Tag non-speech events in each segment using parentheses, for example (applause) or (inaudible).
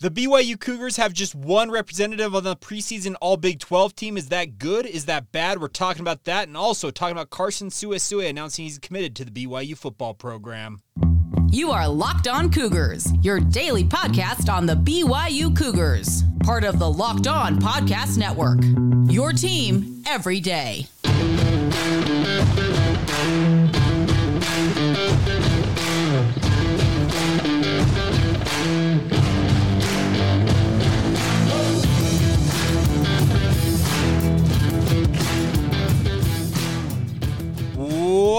The BYU Cougars have just one representative on the preseason All Big 12 team. Is that good? Is that bad? We're talking about that and also talking about Carson Su'esu'e announcing he's committed to the BYU football program. You are Locked On Cougars, your daily podcast on the BYU Cougars, part of the Locked On Podcast Network. Your team every day.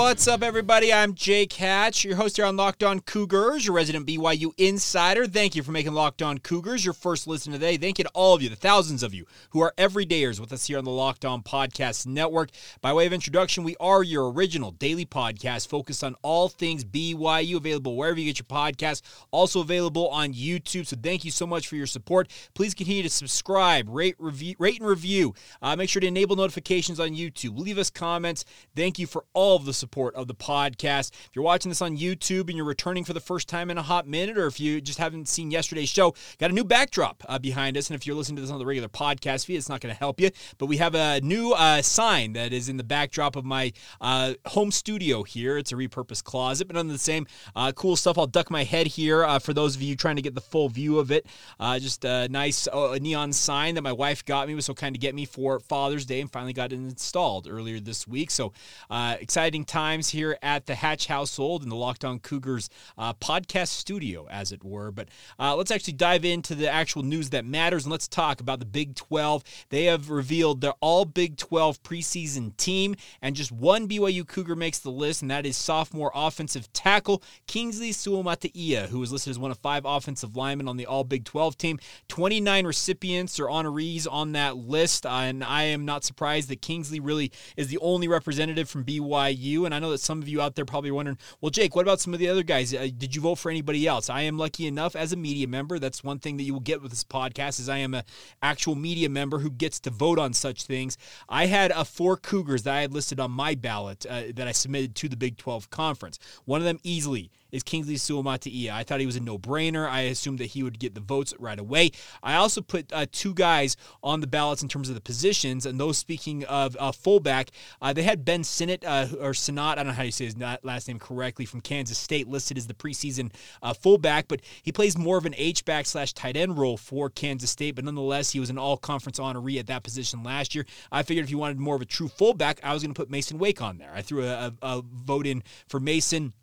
What's up, everybody? I'm Jake Hatch, your host here on Locked On Cougars, your resident BYU insider. Thank you for making Locked On Cougars your first listen today. Thank you to all of you, the thousands of you who are everydayers with us here on the Locked On Podcast Network. By way of introduction, we are your original daily podcast focused on all things BYU, available wherever you get your podcasts, also available on YouTube. So thank you so much for your support. Please continue to subscribe, rate, review, rate and review. Uh, make sure to enable notifications on YouTube. Leave us comments. Thank you for all of the support of the podcast. If you're watching this on YouTube and you're returning for the first time in a hot minute, or if you just haven't seen yesterday's show, got a new backdrop uh, behind us. And if you're listening to this on the regular podcast feed, it's not going to help you. But we have a new uh, sign that is in the backdrop of my uh, home studio here. It's a repurposed closet, but under the same uh, cool stuff. I'll duck my head here uh, for those of you trying to get the full view of it. Uh, just a nice neon sign that my wife got me, was so kind to get me for Father's Day, and finally got it installed earlier this week. So exciting times here at the Hatch household in the Locked On Cougars uh, podcast studio, as it were. But uh, let's actually dive into the actual news that matters and let's talk about the Big 12. They have revealed their all Big 12 preseason team, and just one BYU Cougar makes the list, and that is sophomore offensive tackle Kingsley Suamataia, who was listed as one of five offensive linemen on the all Big 12 team. 29 recipients or honorees on that list, uh, and I am not surprised that Kingsley really is the only representative from BYU. And I know that some of you out there probably wondering, well, Jake, what about some of the other guys? Uh, did you vote for anybody else? I am lucky enough as a media member. That's one thing that you will get with this podcast is I am an actual media member who gets to vote on such things. I had a four Cougars that I had listed on my ballot uh, that I submitted to the Big 12 conference. One of them easily is Kingsley Suamataia. I thought he was a no-brainer. I assumed that he would get the votes right away. I also put uh, two guys on the ballots in terms of the positions, and those speaking of uh, fullback, uh, they had Ben Sinnott uh, or Sinnott. I don't know how you say his last name correctly from Kansas State listed as the preseason uh, fullback, but he plays more of an H-back slash tight end role for Kansas State. But nonetheless, he was an all-conference honoree at that position last year. I figured if you wanted more of a true fullback, I was going to put Masen Wake on there. I threw a, a, a vote in for Masen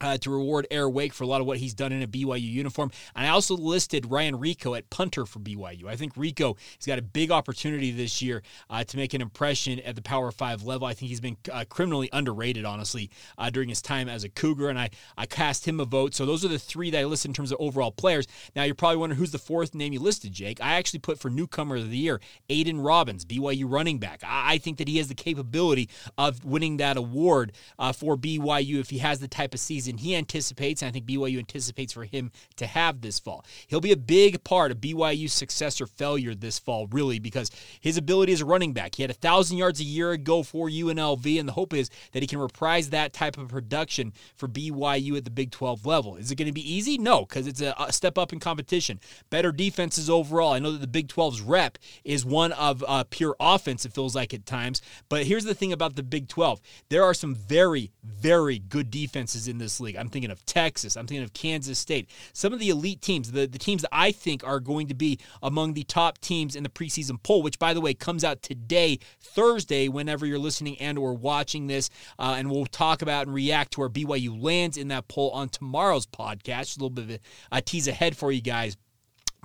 uh, to reward Air Wake for a lot of what he's done in a BYU uniform. And I also listed Ryan Rehkow at punter for BYU. I think Rehkow has got a big opportunity this year uh, to make an impression at the Power Five level. I think he's been uh, criminally underrated, honestly, uh, during his time as a Cougar, and I, I cast him a vote. So those are the three that I listed in terms of overall players. Now you're probably wondering who's the fourth name you listed, Jake. I actually put for newcomer of the year, Aidan Robbins, BYU running back. I, I think that he has the capability of winning that award uh, for BYU if he has the type of season season he anticipates, and I think BYU anticipates for him to have this fall. He'll be a big part of BYU's success or failure this fall, really, because his ability as a running back. He had a thousand yards a year ago for UNLV, and the hope is that he can reprise that type of production for BYU at the Big 12 level. Is it going to be easy? No, because it's a, step up in competition. Better defenses overall. I know that the Big 12's rep is one of uh, pure offense, it feels like at times. But here's the thing about the Big 12 there are some very, very good defenses in this this league. I'm thinking of Texas. I'm thinking of Kansas State. Some of the elite teams, the, the teams that I think are going to be among the top teams in the preseason poll, which, by the way, comes out today, Thursday, whenever you're listening and or watching this. Uh, and we'll talk about and react to where BYU lands in that poll on tomorrow's podcast. Just a little bit of a, a tease ahead for you guys.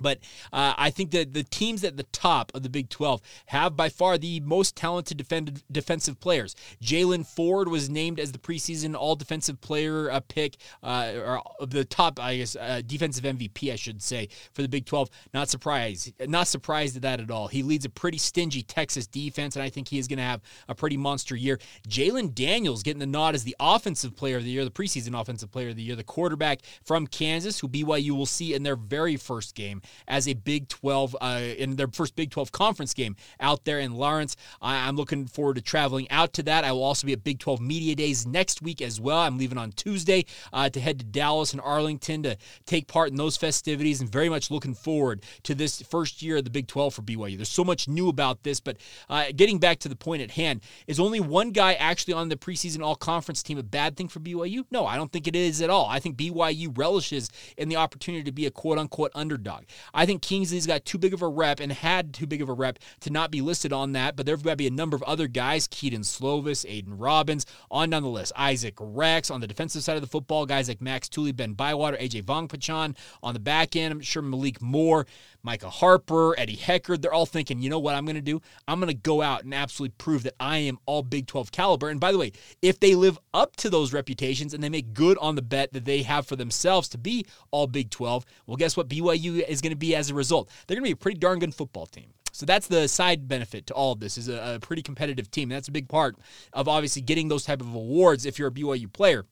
But uh, I think that the teams at the top of the Big 12 have by far the most talented defend- defensive players. Jaylan Ford was named as the preseason All Defensive Player uh, pick, uh, or the top, I guess, uh, defensive MVP, I should say, for the Big 12. Not surprised, not surprised at that at all. He leads a pretty stingy Texas defense, and I think he is going to have a pretty monster year. Jalon Daniels getting the nod as the Offensive Player of the Year, the preseason Offensive Player of the Year, the quarterback from Kansas, who BYU will see in their very first game as a Big 12 uh, in their first Big 12 conference game out there in Lawrence. I, am looking forward to traveling out to that. I will also be at Big 12 Media Days next week as well. I'm leaving on Tuesday uh, to head to Dallas and Arlington to take part in those festivities, and very much looking forward to this first year of the Big 12 for BYU. There's so much new about this, but uh, getting back to the point at hand, is only one guy actually on the preseason All Conference team a bad thing for BYU? No, I don't think it is at all. I think BYU relishes in the opportunity to be a quote unquote underdog. I think Kingsley's got too big of a rep and had too big of a rep to not be listed on that, but there's got to be a number of other guys Kedon Slovis, Aidan Robbins, on down the list. Isaac Rex on the defensive side of the football, guys like Max Tooley, Ben Bywater, AJ Vongphachanh on the back end. I'm sure Malik Moore, Micah Harper, Eddie Heckard, they're all thinking, you know what I'm going to do? I'm going to go out and absolutely prove that I am all Big 12 caliber. And by the way, if they live up to those reputations and they make good on the bet that they have for themselves to be all Big 12, well, guess what BYU is going to be as a result? They're going to be a pretty darn good football team. So that's the side benefit to all of this is a, a pretty competitive team. And that's a big part of obviously getting those type of awards if you're a BYU player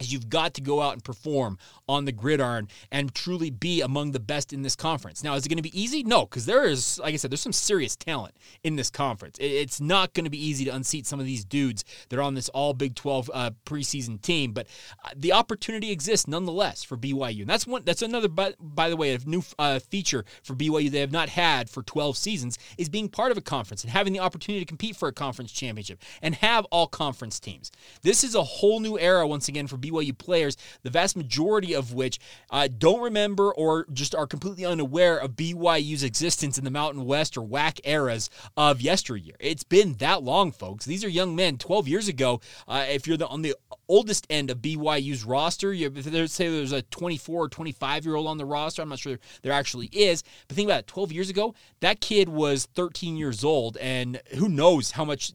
you've got to go out and perform on the gridiron and truly be among the best in this conference. Now, is it going to be easy? No, because there is, like I said, there's some serious talent in this conference. It's not going to be easy to unseat some of these dudes that are on this all Big 12 uh, preseason team, but uh, the opportunity exists nonetheless for BYU. And that's one. That's another, by, by the way, a new uh, feature for BYU they have not had for 12 seasons is being part of a conference and having the opportunity to compete for a conference championship and have all conference teams. This is a whole new era once again for BYU players, the vast majority of which uh, don't remember or just are completely unaware of BYU's existence in the Mountain West or WAC eras of yesteryear. It's been that long, folks. These are young men. 12 years ago, uh, if you're the, on the oldest end of BYU's roster, you, say there's a 24 or 25 year old on the roster, I'm not sure there actually is, but think about it 12 years ago, that kid was 13 years old, and who knows how much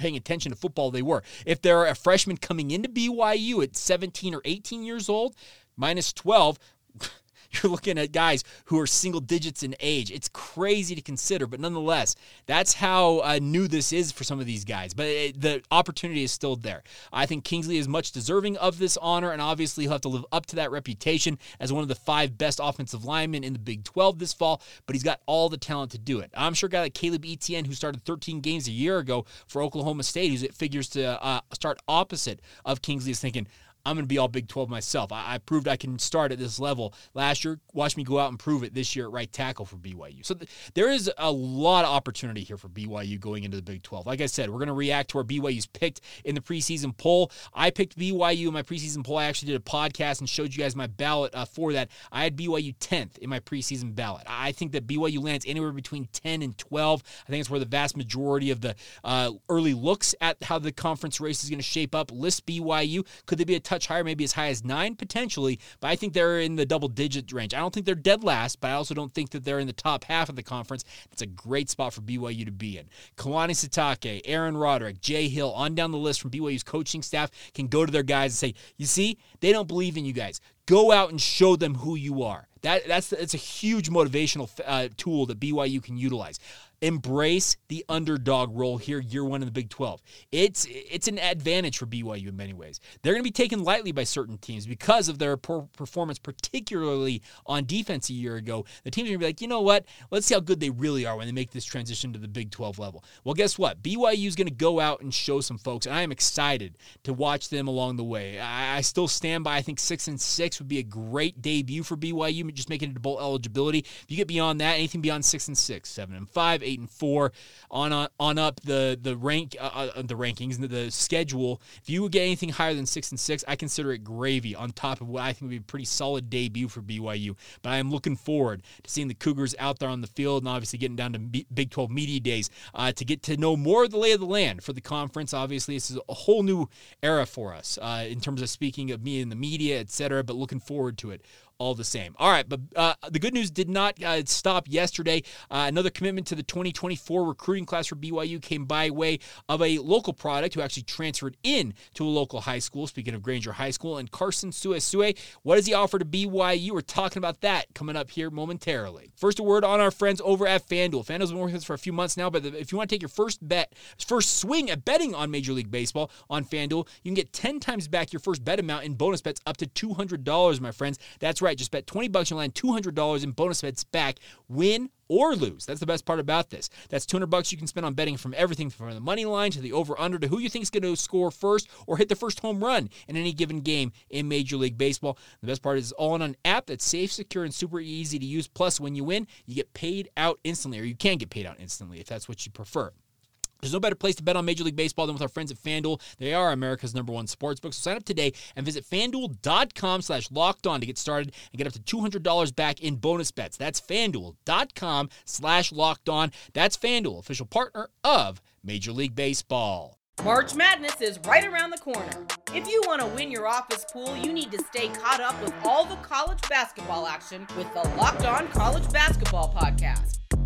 paying attention to football they were. If they're a freshman coming into BYU at 17 or 18 years old, minus 12, (laughs) you're looking at guys who are single digits in age. It's crazy to consider, but nonetheless, that's how uh, new this is for some of these guys. But it, the opportunity is still there. I think Kingsley is much deserving of this honor, and obviously he'll have to live up to that reputation as one of the five best offensive linemen in the Big 12 this fall. But he's got all the talent to do it. I'm sure a guy like Caleb Etienne, who started 13 games a year ago for Oklahoma State, who figures to uh, start opposite of Kingsley, is thinking, I'm going to be all Big 12 myself. I, I, proved I can start at this level last year. Watch me go out and prove it this year at right tackle for BYU. So th- there is a lot of opportunity here for BYU going into the Big 12. Like I said, we're going to react to where BYU's picked in the preseason poll. I picked BYU in my preseason poll. I actually did a podcast and showed you guys my ballot uh, for that. I had BYU 10th in my preseason ballot. I think that BYU lands anywhere between 10 and 12. I think it's where the vast majority of the uh, early looks at how the conference race is going to shape up list BYU. Could they be a touch higher, maybe as high as nine potentially, but I think they're in the double digit range. I don't think they're dead last, but I also don't think that they're in the top half of the conference. It's a great spot for BYU to be in. Kalani Sitake, Aaron Roderick, Jay Hill, on down the list from BYU's coaching staff can go to their guys and say, you see, they don't believe in you guys. Go out and show them who you are. That that's it's a huge motivational uh, tool that BYU can utilize embrace the underdog role here year one in the Big 12. It's it's an advantage for BYU in many ways. They're going to be taken lightly by certain teams because of their poor performance, particularly on defense a year ago. The teams are going to be like, you know what? Let's see how good they really are when they make this transition to the Big 12 level. Well, guess what? BYU is going to go out and show some folks, and I am excited to watch them along the way. I, I still stand by. I think six and six would be a great debut for BYU, just making it to bowl eligibility. If you get beyond that, anything beyond six and six, seven and five, eight and four, on on, on up the the rank uh, uh the rankings the, schedule. If you would get anything higher than six and six, I consider it gravy on top of what I think would be a pretty solid debut for BYU. But I am looking forward to seeing the Cougars out there on the field and obviously getting down to Big 12 media days uh, to get to know more of the lay of the land for the conference. Obviously, this is a whole new era for us uh, in terms of speaking of me in the media, etc. But looking forward to it all the same. All right, but uh, the good news did not uh, stop yesterday. Uh, another commitment to the 2024 recruiting class for BYU came by way of a local product who actually transferred in to a local high school. Speaking of Granger High School, and Carson Su'esu'e, what does he offer to BYU? We're talking about that coming up here momentarily. First, a word on our friends over at FanDuel. FanDuel's been working with us for a few months now, but if you want to take your first bet, first swing at betting on Major League Baseball on FanDuel, you can get 10 times back your first bet amount in bonus bets up to $200, my friends. That's right right. Just bet 20 bucks, you'll land $200 in bonus bets back, win or lose. That's the best part about this. That's 200 bucks you can spend on betting from everything from the money line to the over under to who you think is going to score first or hit the first home run in any given game in Major League Baseball. The best part is all on an app that's safe, secure, and super easy to use. Plus, when you win, you get paid out instantly, or you can get paid out instantly if that's what you prefer. There's no better place to bet on Major League Baseball than with our friends at FanDuel. They are America's number one sports book. So sign up today and visit fanduel.com slash locked on to get started and get up to $200 back in bonus bets. That's fanduel.com slash locked on. That's FanDuel, official partner of Major League Baseball. March Madness is right around the corner. If you want to win your office pool, you need to stay caught up with all the college basketball action with the Locked On College Basketball Podcast.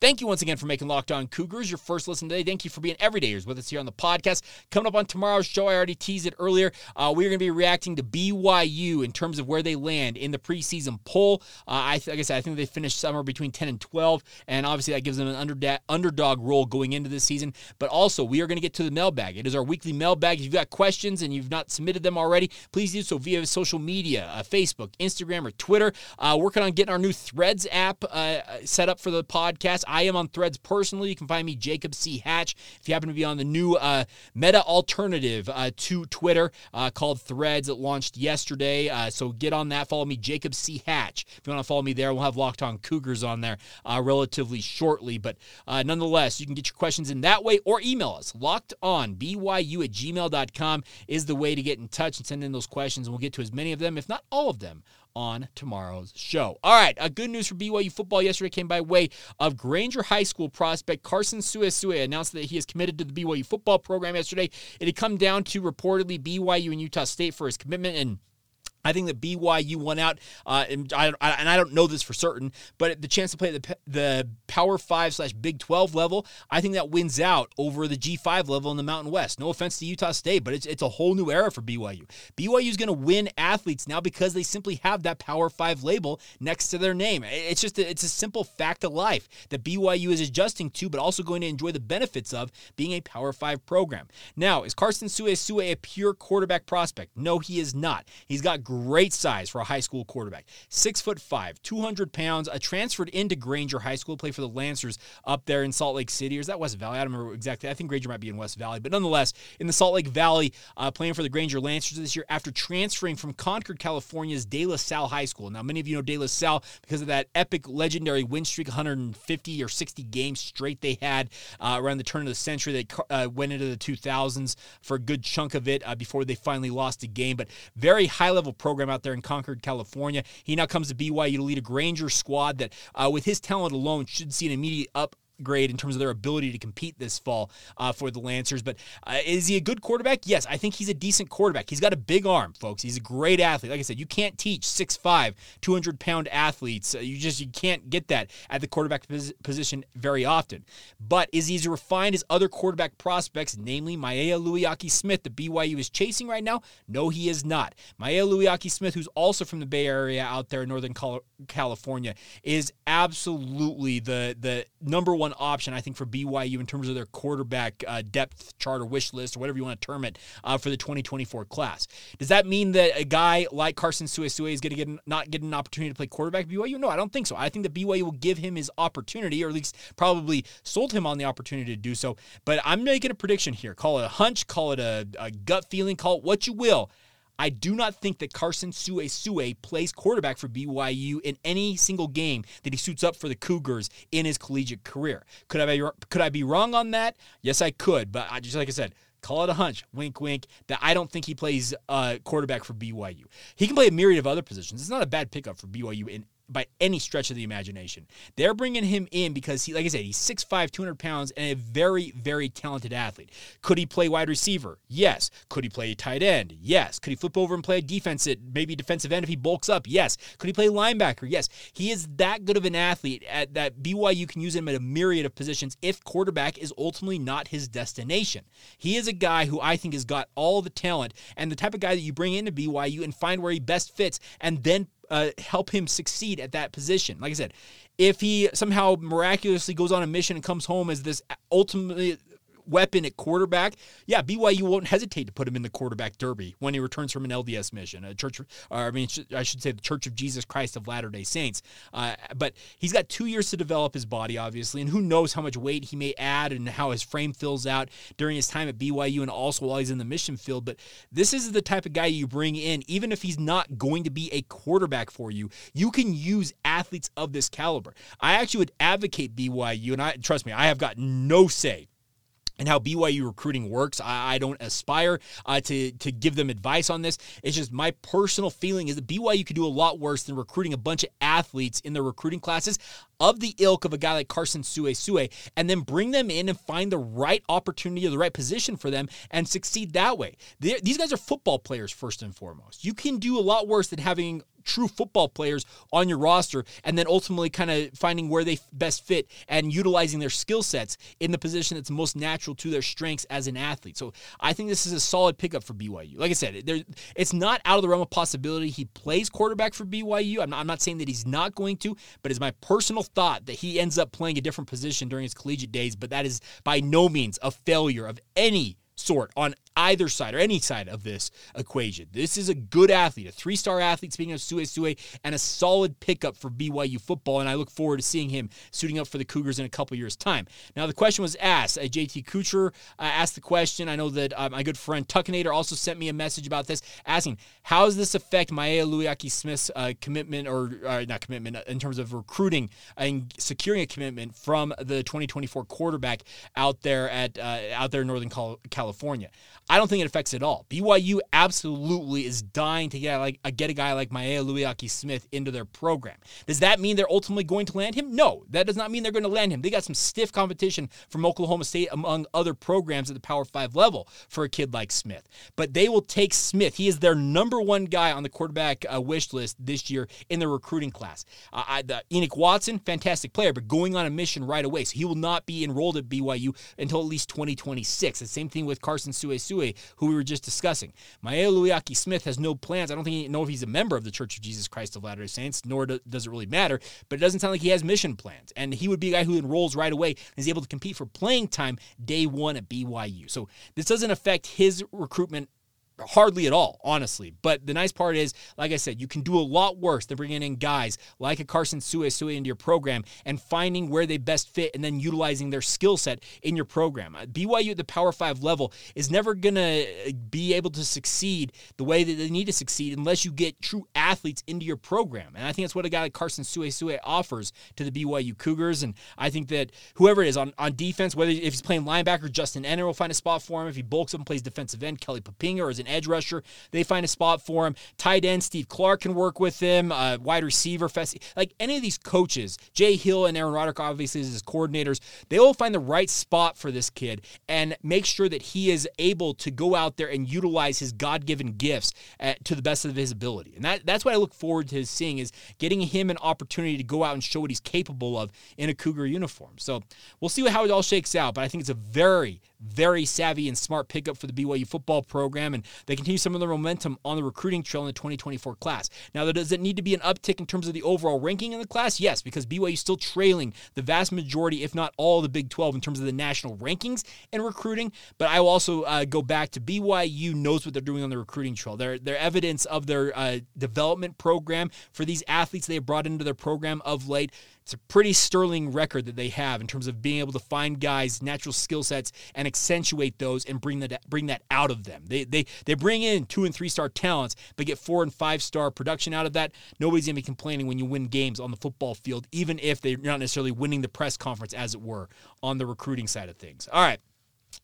Thank you once again for making Locked On Cougars your first listen today. Thank you for being everydayers with us here on the podcast. Coming up on tomorrow's show, I already teased it earlier. Uh, we're going to be reacting to BYU in terms of where they land in the preseason poll. Uh, I, like I said, I think they finished somewhere between 10 and 12, and obviously that gives them an underda- underdog role going into this season. But also, we are going to get to the mailbag. It is our weekly mailbag. If you've got questions and you've not submitted them already, please do so via social media, uh, Facebook, Instagram, or Twitter. Uh, working on getting our new Threads app uh, set up for the podcast. I am on Threads personally. You can find me, Jacob C. Hatch. If you happen to be on the new uh, meta alternative uh, to Twitter uh, called Threads, it launched yesterday. Uh, so get on that. Follow me, Jacob C. Hatch. If you want to follow me there, we'll have Locked On Cougars on there uh, relatively shortly. But uh, nonetheless, you can get your questions in that way or email us. Locked on BYU at gmail.com is the way to get in touch and send in those questions, and we'll get to as many of them, if not all of them, on tomorrow's show. All right, uh, good news for BYU football yesterday came by way of Granger High School prospect Carson Su'esu'e announced that he is committed to the BYU football program yesterday. It had come down to reportedly BYU and Utah State for his commitment and I think that BYU won out, uh, and, I, and I don't know this for certain, but the chance to play the, the Power 5 slash Big 12 level, I think that wins out over the G5 level in the Mountain West. No offense to Utah State, but it's, it's a whole new era for BYU. BYU is going to win athletes now because they simply have that Power 5 label next to their name. It's just a, it's a simple fact of life that BYU is adjusting to, but also going to enjoy the benefits of being a Power 5 program. Now, is Carson Su'esu'e a pure quarterback prospect? No, he is not. He's got great size for a high school quarterback. Six foot five, 200 pounds, a transferred into Granger High School, played for the Lancers up there in Salt Lake City. Or is that West Valley? I don't remember exactly. I think Granger might be in West Valley. But nonetheless, in the Salt Lake Valley, uh, playing for the Granger Lancers this year after transferring from Concord, California's De La Salle High School. Now, many of you know De La Salle because of that epic, legendary win streak, 150 or 60 games straight they had uh, around the turn of the century. They uh, went into the 2000s for a good chunk of it uh, before they finally lost a game. But very high level program out there in Concord, California. He now comes to BYU to lead a Granger squad that, uh, with his talent alone, should see an immediate up grade in terms of their ability to compete this fall uh, for the Lancers. But uh, is he a good quarterback? Yes, I think he's a decent quarterback. He's got a big arm, folks. He's a great athlete. Like I said, you can't teach 6'5", 200 pound athletes. Uh, you just you can't get that at the quarterback pos- position very often. But is he as refined as other quarterback prospects, namely Maealiuaki Smith, that BYU is chasing right now? No, he is not. Maealiuaki Smith, who's also from the Bay Area out there in Northern California, is absolutely the the number one one option, I think, for BYU in terms of their quarterback uh, depth chart or wish list or whatever you want to term it uh, for the 2024 class. Does that mean that a guy like Carson Su'esu'e is going to get not get an opportunity to play quarterback at BYU? No, I don't think so. I think that BYU will give him his opportunity, or at least probably sold him on the opportunity to do so. But I'm making a prediction here. Call it a hunch, call it a, a gut feeling, call it what you will. I do not think that Carson Su'esu'e plays quarterback for BYU in any single game that he suits up for the Cougars in his collegiate career. Could I be, could I be wrong on that? Yes, I could. But I, just like I said, call it a hunch, wink, wink, that I don't think he plays uh, quarterback for BYU. He can play a myriad of other positions. It's not a bad pickup for BYU in by any stretch of the imagination. They're bringing him in because he, like I said, he's 6'5", 200 pounds, and a very, very talented athlete. Could he play wide receiver? Yes. Could he play tight end? Yes. Could he flip over and play defense at maybe defensive end if he bulks up? Yes. Could he play linebacker? Yes. He is that good of an athlete at that BYU can use him at a myriad of positions if quarterback is ultimately not his destination. He is a guy who I think has got all the talent and the type of guy that you bring into BYU and find where he best fits and then uh, help him succeed at that position. Like I said, if he somehow miraculously goes on a mission and comes home as this ultimately weapon at quarterback, yeah, BYU won't hesitate to put him in the quarterback derby when he returns from an LDS mission, a church, I mean, I should say the Church of Jesus Christ of Latter day Saints. Uh, but he's got two years to develop his body, obviously, and who knows how much weight he may add and how his frame fills out during his time at BYU and also while he's in the mission field. But this is the type of guy you bring in, even if he's not going to be a quarterback for you, you can use athletes of this caliber. I actually would advocate BYU, and I trust me, I have got no say and how BYU recruiting works. I, I don't aspire uh, to to give them advice on this. It's just my personal feeling is that BYU could do a lot worse than recruiting a bunch of athletes in their recruiting classes of the ilk of a guy like Carson Su'esu'e and then bring them in and find the right opportunity or the right position for them and succeed that way. They're, these guys are football players first and foremost. You can do a lot worse than having true football players on your roster and then ultimately kind of finding where they best fit and utilizing their skill sets in the position that's most natural to their strengths as an athlete. So I think this is a solid pickup for BYU. Like I said, there, it's not out of the realm of possibility he plays quarterback for BYU. I'm not, I'm not saying that he's not going to, but it's my personal thought that he ends up playing a different position during his collegiate days, but that is by no means a failure of any sort on either side or any side of this equation. This is a good athlete, a three star athlete, speaking of Su'esu'e, and a solid pickup for BYU football. And I look forward to seeing him suiting up for the Cougars in a couple years' time. Now, the question was asked. Uh, JT Kucher uh, asked the question. I know that uh, my good friend Tuckinator also sent me a message about this, asking, How does this affect Maealiuaki Smith's uh, commitment, or uh, not commitment, uh, in terms of recruiting and securing a commitment from the 2024 quarterback out there at out there in Northern California? I don't think it affects it at all. BYU absolutely is dying to get like get a guy like Maealiuaki Smith into their program. Does that mean they're ultimately going to land him? No, that does not mean they're going to land him. They got some stiff competition from Oklahoma State among other programs at the Power Five level for a kid like Smith. But they will take Smith. He is their number one guy on the quarterback uh, wish list this year in the recruiting class. Uh, I, the, Enoch Watson, fantastic player, but going on a mission right away, so he will not be enrolled at BYU until at least 2026. The same thing with Carson Su'esu'e who we were just discussing. Maealiuaki Smith has no plans. I don't think he know if he's a member of the Church of Jesus Christ of Latter-day Saints, nor do, does it really matter, but it doesn't sound like he has mission plans. And he would be a guy who enrolls right away and is able to compete for playing time day one at BYU. So this doesn't affect his recruitment hardly at all, honestly. But the nice part is, like I said, you can do a lot worse than bringing in guys like a Carson Su'esu'e into your program and finding where they best fit and then utilizing their skill set in your program. Uh, BYU at the Power 5 level is never going to be able to succeed the way that they need to succeed unless you get true athletes into your program. And I think that's what a guy like Carson Su'esu'e offers to the BYU Cougars. And I think that whoever it is on, on defense, whether if he's playing linebacker, Justin Ena will find a spot for him. If he bulks up and plays defensive end, Kelly Poppinga or as an edge rusher. They find a spot for him. Tight end Steve Clark can work with him. Uh, wide receiver, Fesi, like any of these coaches, Jay Hill and Aaron Roderick, obviously as his coordinators, they will find the right spot for this kid and make sure that he is able to go out there and utilize his God-given gifts at, uh, to the best of his ability. And that, that's what I look forward to seeing is getting him an opportunity to go out and show what he's capable of in a Cougar uniform. So we'll see how it all shakes out, but I think it's a very, very savvy and smart pickup for the BYU football program, and they continue some of the momentum on the recruiting trail in the 2024 class. Now, does it need to be an uptick in terms of the overall ranking in the class? Yes, because BYU is still trailing the vast majority, if not all, the Big 12 in terms of the national rankings and recruiting. But I will also uh, go back to BYU knows what they're doing on the recruiting trail. Their their evidence of their uh, development program for these athletes they have brought into their program of late it's a pretty sterling record that they have in terms of being able to find guys' natural skill sets and accentuate those and bring that bring that out of them. They they they bring in two and three star talents, but get four and five star production out of that. Nobody's gonna be complaining when you win games on the football field, even if they're not necessarily winning the press conference, as it were, on the recruiting side of things. All right.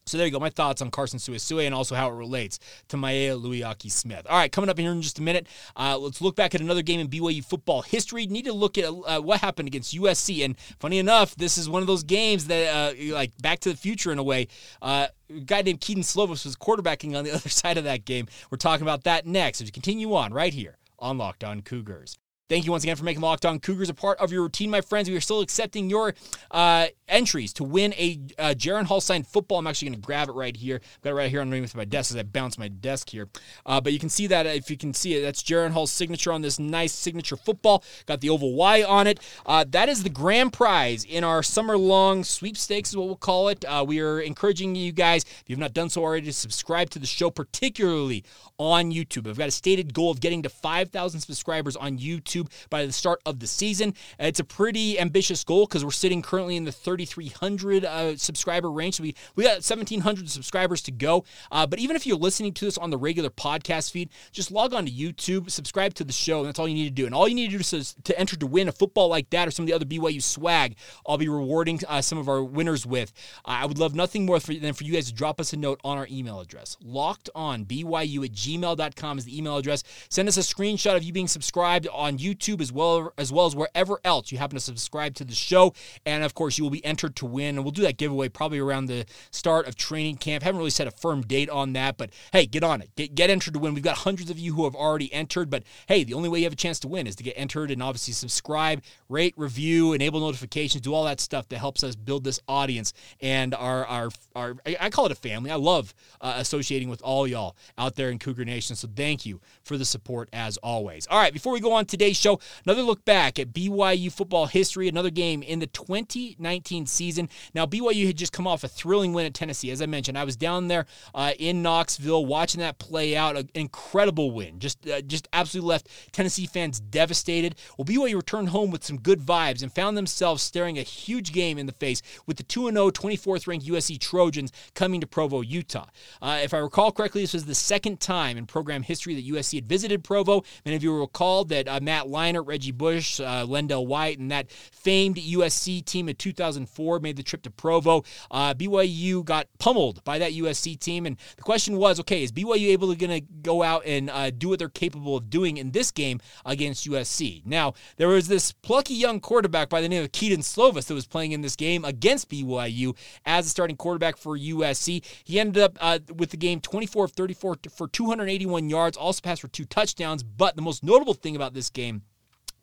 So there you go, my thoughts on Carson Su'esu'e and also how it relates to Maealiuaki Smith. All right, coming up here in just a minute, uh, let's look back at another game in BYU football history. Need to look at uh, what happened against USC. And funny enough, this is one of those games that, uh, like Back to the Future in a way. Uh, a guy named Kedon Slovis was quarterbacking on the (laughs) other side of that game. We're talking about that next as we continue on right here on Locked On Cougars. Thank you once again for making Locked On Cougars a part of your routine, my friends. We are still accepting your uh, entries to win a uh, Jaren Hall signed football. I'm actually going to grab it right here. I've got it right here underneath my desk as I bounce my desk here. Uh, but you can see that if you can see it, that's Jaren Hall's signature on this nice signature football. Got the oval Y on it. Uh, that is the grand prize in our summer long sweepstakes, is what we'll call it. Uh, we are encouraging you guys, if you've not done so already, to subscribe to the show, particularly on YouTube. I've got a stated goal of getting to 5,000 subscribers on YouTube By the start of the season. It's a pretty ambitious goal because we're sitting currently in the 3,300 uh, subscriber range. So we, we got 1,700 subscribers to go. Uh, but even if you're listening to this on the regular podcast feed, just log on to YouTube, subscribe to the show, and that's all you need to do. And all you need to do is to enter to win a football like that or some of the other BYU swag, I'll be rewarding uh, some of our winners with. I would love nothing more for, than for you guys to drop us a note on our email address. Locked on BYU at gmail.com is the email address. Send us a screenshot of you being subscribed on YouTube as well as well as wherever else you happen to subscribe to the show. And of course, you will be entered to win. And we'll do that giveaway probably around the start of training camp. Haven't really set a firm date on that, but hey, get on it. Get, get entered to win. We've got hundreds of you who have already entered, but hey, the only way you have a chance to win is to get entered and obviously subscribe, rate, review, enable notifications, do all that stuff that helps us build this audience and our our our I call it a family. I love uh, associating with all y'all out there in Cougar Nation. So thank you for the support as always. All right, before we go on today's show, another look back at BYU football history, another game in the 2019 season. Now, BYU had just come off a thrilling win at Tennessee. As I mentioned, I was down there uh, in Knoxville watching that play out. An incredible win. Just, uh, just absolutely left Tennessee fans devastated. Well, BYU returned home with some good vibes and found themselves staring a huge game in the face with the 2 0 24th ranked USC Trojans coming to Provo, Utah. Uh, if I recall correctly, this was the second time in program history that USC had visited Provo. Many of you will recall that uh, Matt Leinart, Reggie Bush, uh, LenDale White, and that famed USC team in 2004 made the trip to Provo. Uh, BYU got pummeled by that USC team, and the question was, okay, is BYU able to to go out and uh, do what they're capable of doing in this game against USC? Now, there was this plucky young quarterback by the name of Kedon Slovis that was playing in this game against BYU as a starting quarterback for USC. He ended up uh, with the game 24 of 34 for 281 yards, also passed for two touchdowns. But the most notable thing about this game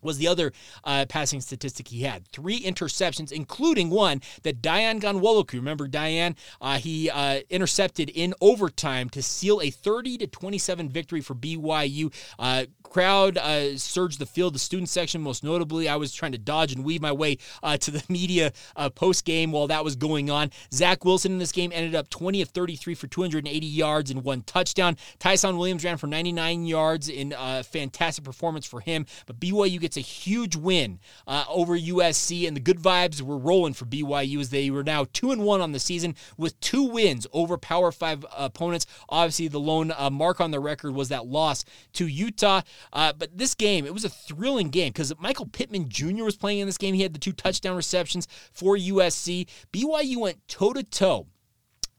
was the other uh, passing statistic he had. Three interceptions, including one that Dayan Ghanwoloku, remember Dayan? Uh, he uh, intercepted in overtime to seal a 30 to 27 victory for BYU. Uh, crowd uh, surged the field, the student section most notably. I was trying to dodge and weave my way uh, to the (laughs) media uh, post game while that was going on. Zach Wilson in this game ended up 20 of 33 for 280 yards and one touchdown. Ty'Son Williams ran for 99 yards in a fantastic performance for him. But BYU gets a huge win uh, over USC, and the good vibes were rolling for BYU as they were now two and one on the season with two wins over Power Five opponents. Obviously, the lone uh, mark on the record was that loss to Utah. Uh, but this game, it was a thrilling game because Michael Pittman Jr. was playing in this game. He had the two touchdown receptions for USC. BYU went toe to toe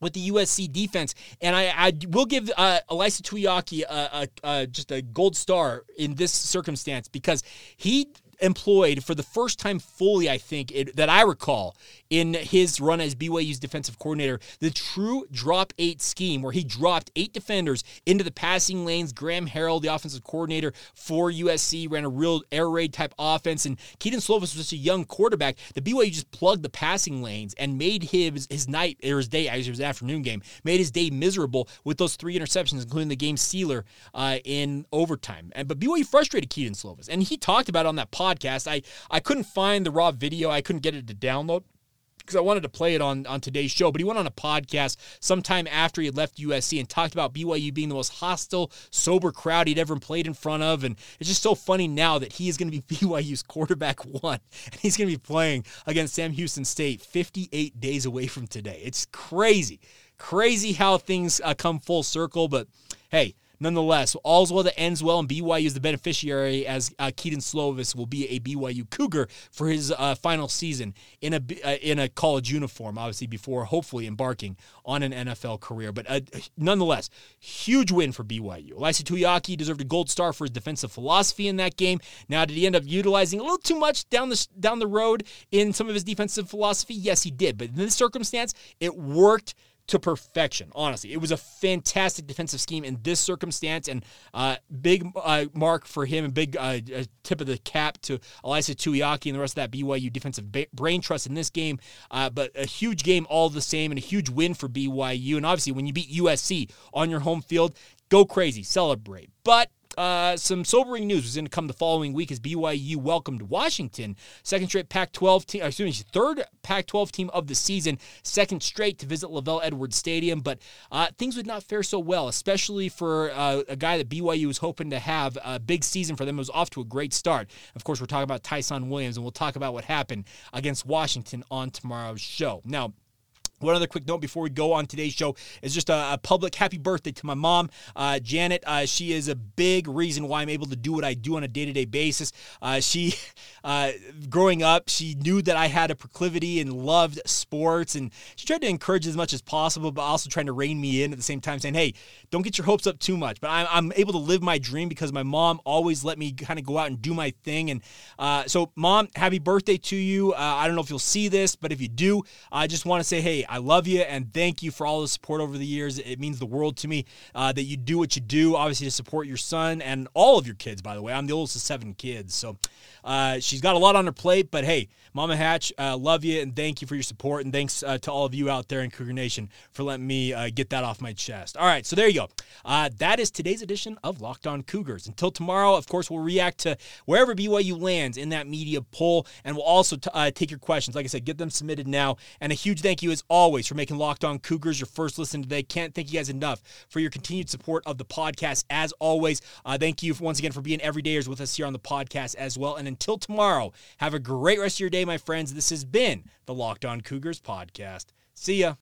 with the USC defense. And I, I will give uh, Ilaisa Tuiaki a, a, a, just a gold star in this circumstance because he employed for the first time fully, I think, it, that I recall in his run as BYU's defensive coordinator, the true drop eight scheme where he dropped eight defenders into the passing lanes. Graham Harrell, the offensive coordinator for USC, ran a real air raid type offense. And Kedon Slovis was just a young quarterback. The BYU just plugged the passing lanes and made his, his night, or his day, actually, it was an afternoon game, made his day miserable with those three interceptions, including the game sealer uh, in overtime. And, but BYU frustrated Kedon Slovis. And he talked about on that podcast. I, I couldn't find the raw video, I couldn't get it to download because I wanted to play it on, on today's show, but he went on a podcast sometime after he had left USC and talked about BYU being the most hostile, sober crowd he'd ever played in front of. And it's just so funny now that he is going to be (laughs) BYU's quarterback one, and he's going to be playing against Sam Houston State 58 days away from today. It's crazy. Crazy how things uh, come full circle, but hey, nonetheless, all's well that ends well, and BYU is the beneficiary as uh, Kedon Slovis will be a BYU Cougar for his uh, final season in a uh, in a college uniform, obviously before hopefully embarking on an NFL career. But uh, nonetheless, huge win for BYU. Ilaisa Tuiaki deserved a gold star for his defensive philosophy in that game. Now, did he end up utilizing a little too much down the down the road in some of his defensive philosophy? Yes, he did. But in this circumstance, it worked to perfection. Honestly, it was a fantastic defensive scheme in this circumstance, and uh, big uh, mark for him and big uh, tip of the cap to Ilaisa Tuiaki and the rest of that BYU defensive brain trust in this game. Uh, but a huge game all the same, and a huge win for BYU. And obviously, when you beat USC on your home field, go crazy, celebrate. But uh, some sobering news was going to come the following week as BYU welcomed Washington, second straight Pac-12 team, excuse me, third Pac-12 team of the season, second straight to visit LaVell Edwards Stadium. But uh, things would not fare so well, especially for uh, a guy that BYU was hoping to have a big season for them. It was off to a great start. Of course, we're talking about Ty'Son Williams, and we'll talk about what happened against Washington on tomorrow's show. Now. One other quick note before we go on today's show is just a, a public happy birthday to my mom, uh, Janet. Uh, she is a big reason why I'm able to do what I do on a day to day basis. Uh, she, (laughs) uh, growing up, she knew that I had a proclivity and loved sports, and she tried to encourage as much as possible, but also trying to rein me in at the same time, saying, "Hey, don't get your hopes up too much." But I'm, I'm able to live my dream because my mom always let me kind of go out and do my thing. And uh, so, mom, happy birthday to you. Uh, I don't know if you'll see this, but if you do, I just want to say, hey. I love you and thank you for all the support over the years. It means the world to me uh, that you do what you do, obviously, to support your son and all of your kids, by the way. I'm the oldest of seven kids. So uh, she's got a lot on her plate, but hey, Mama Hatch, uh, love you and thank you for your support. And thanks uh, to all of you out there in Cougar Nation for letting me uh, get that off my chest. All right, so there you go. Uh, that is today's edition of Locked On Cougars. Until tomorrow, of course, we'll react to wherever BYU lands in that media poll, and we'll also t- uh, take your questions. Like I said, get them submitted now. And a huge thank you, as always, for making Locked On Cougars your first listen today. Can't thank you guys enough for your continued support of the podcast. As always, thank you once again for being everydayers with us here on the podcast as well. And until tomorrow, have a great rest of your day, my friends. This has been the Locked On Cougars podcast. See ya.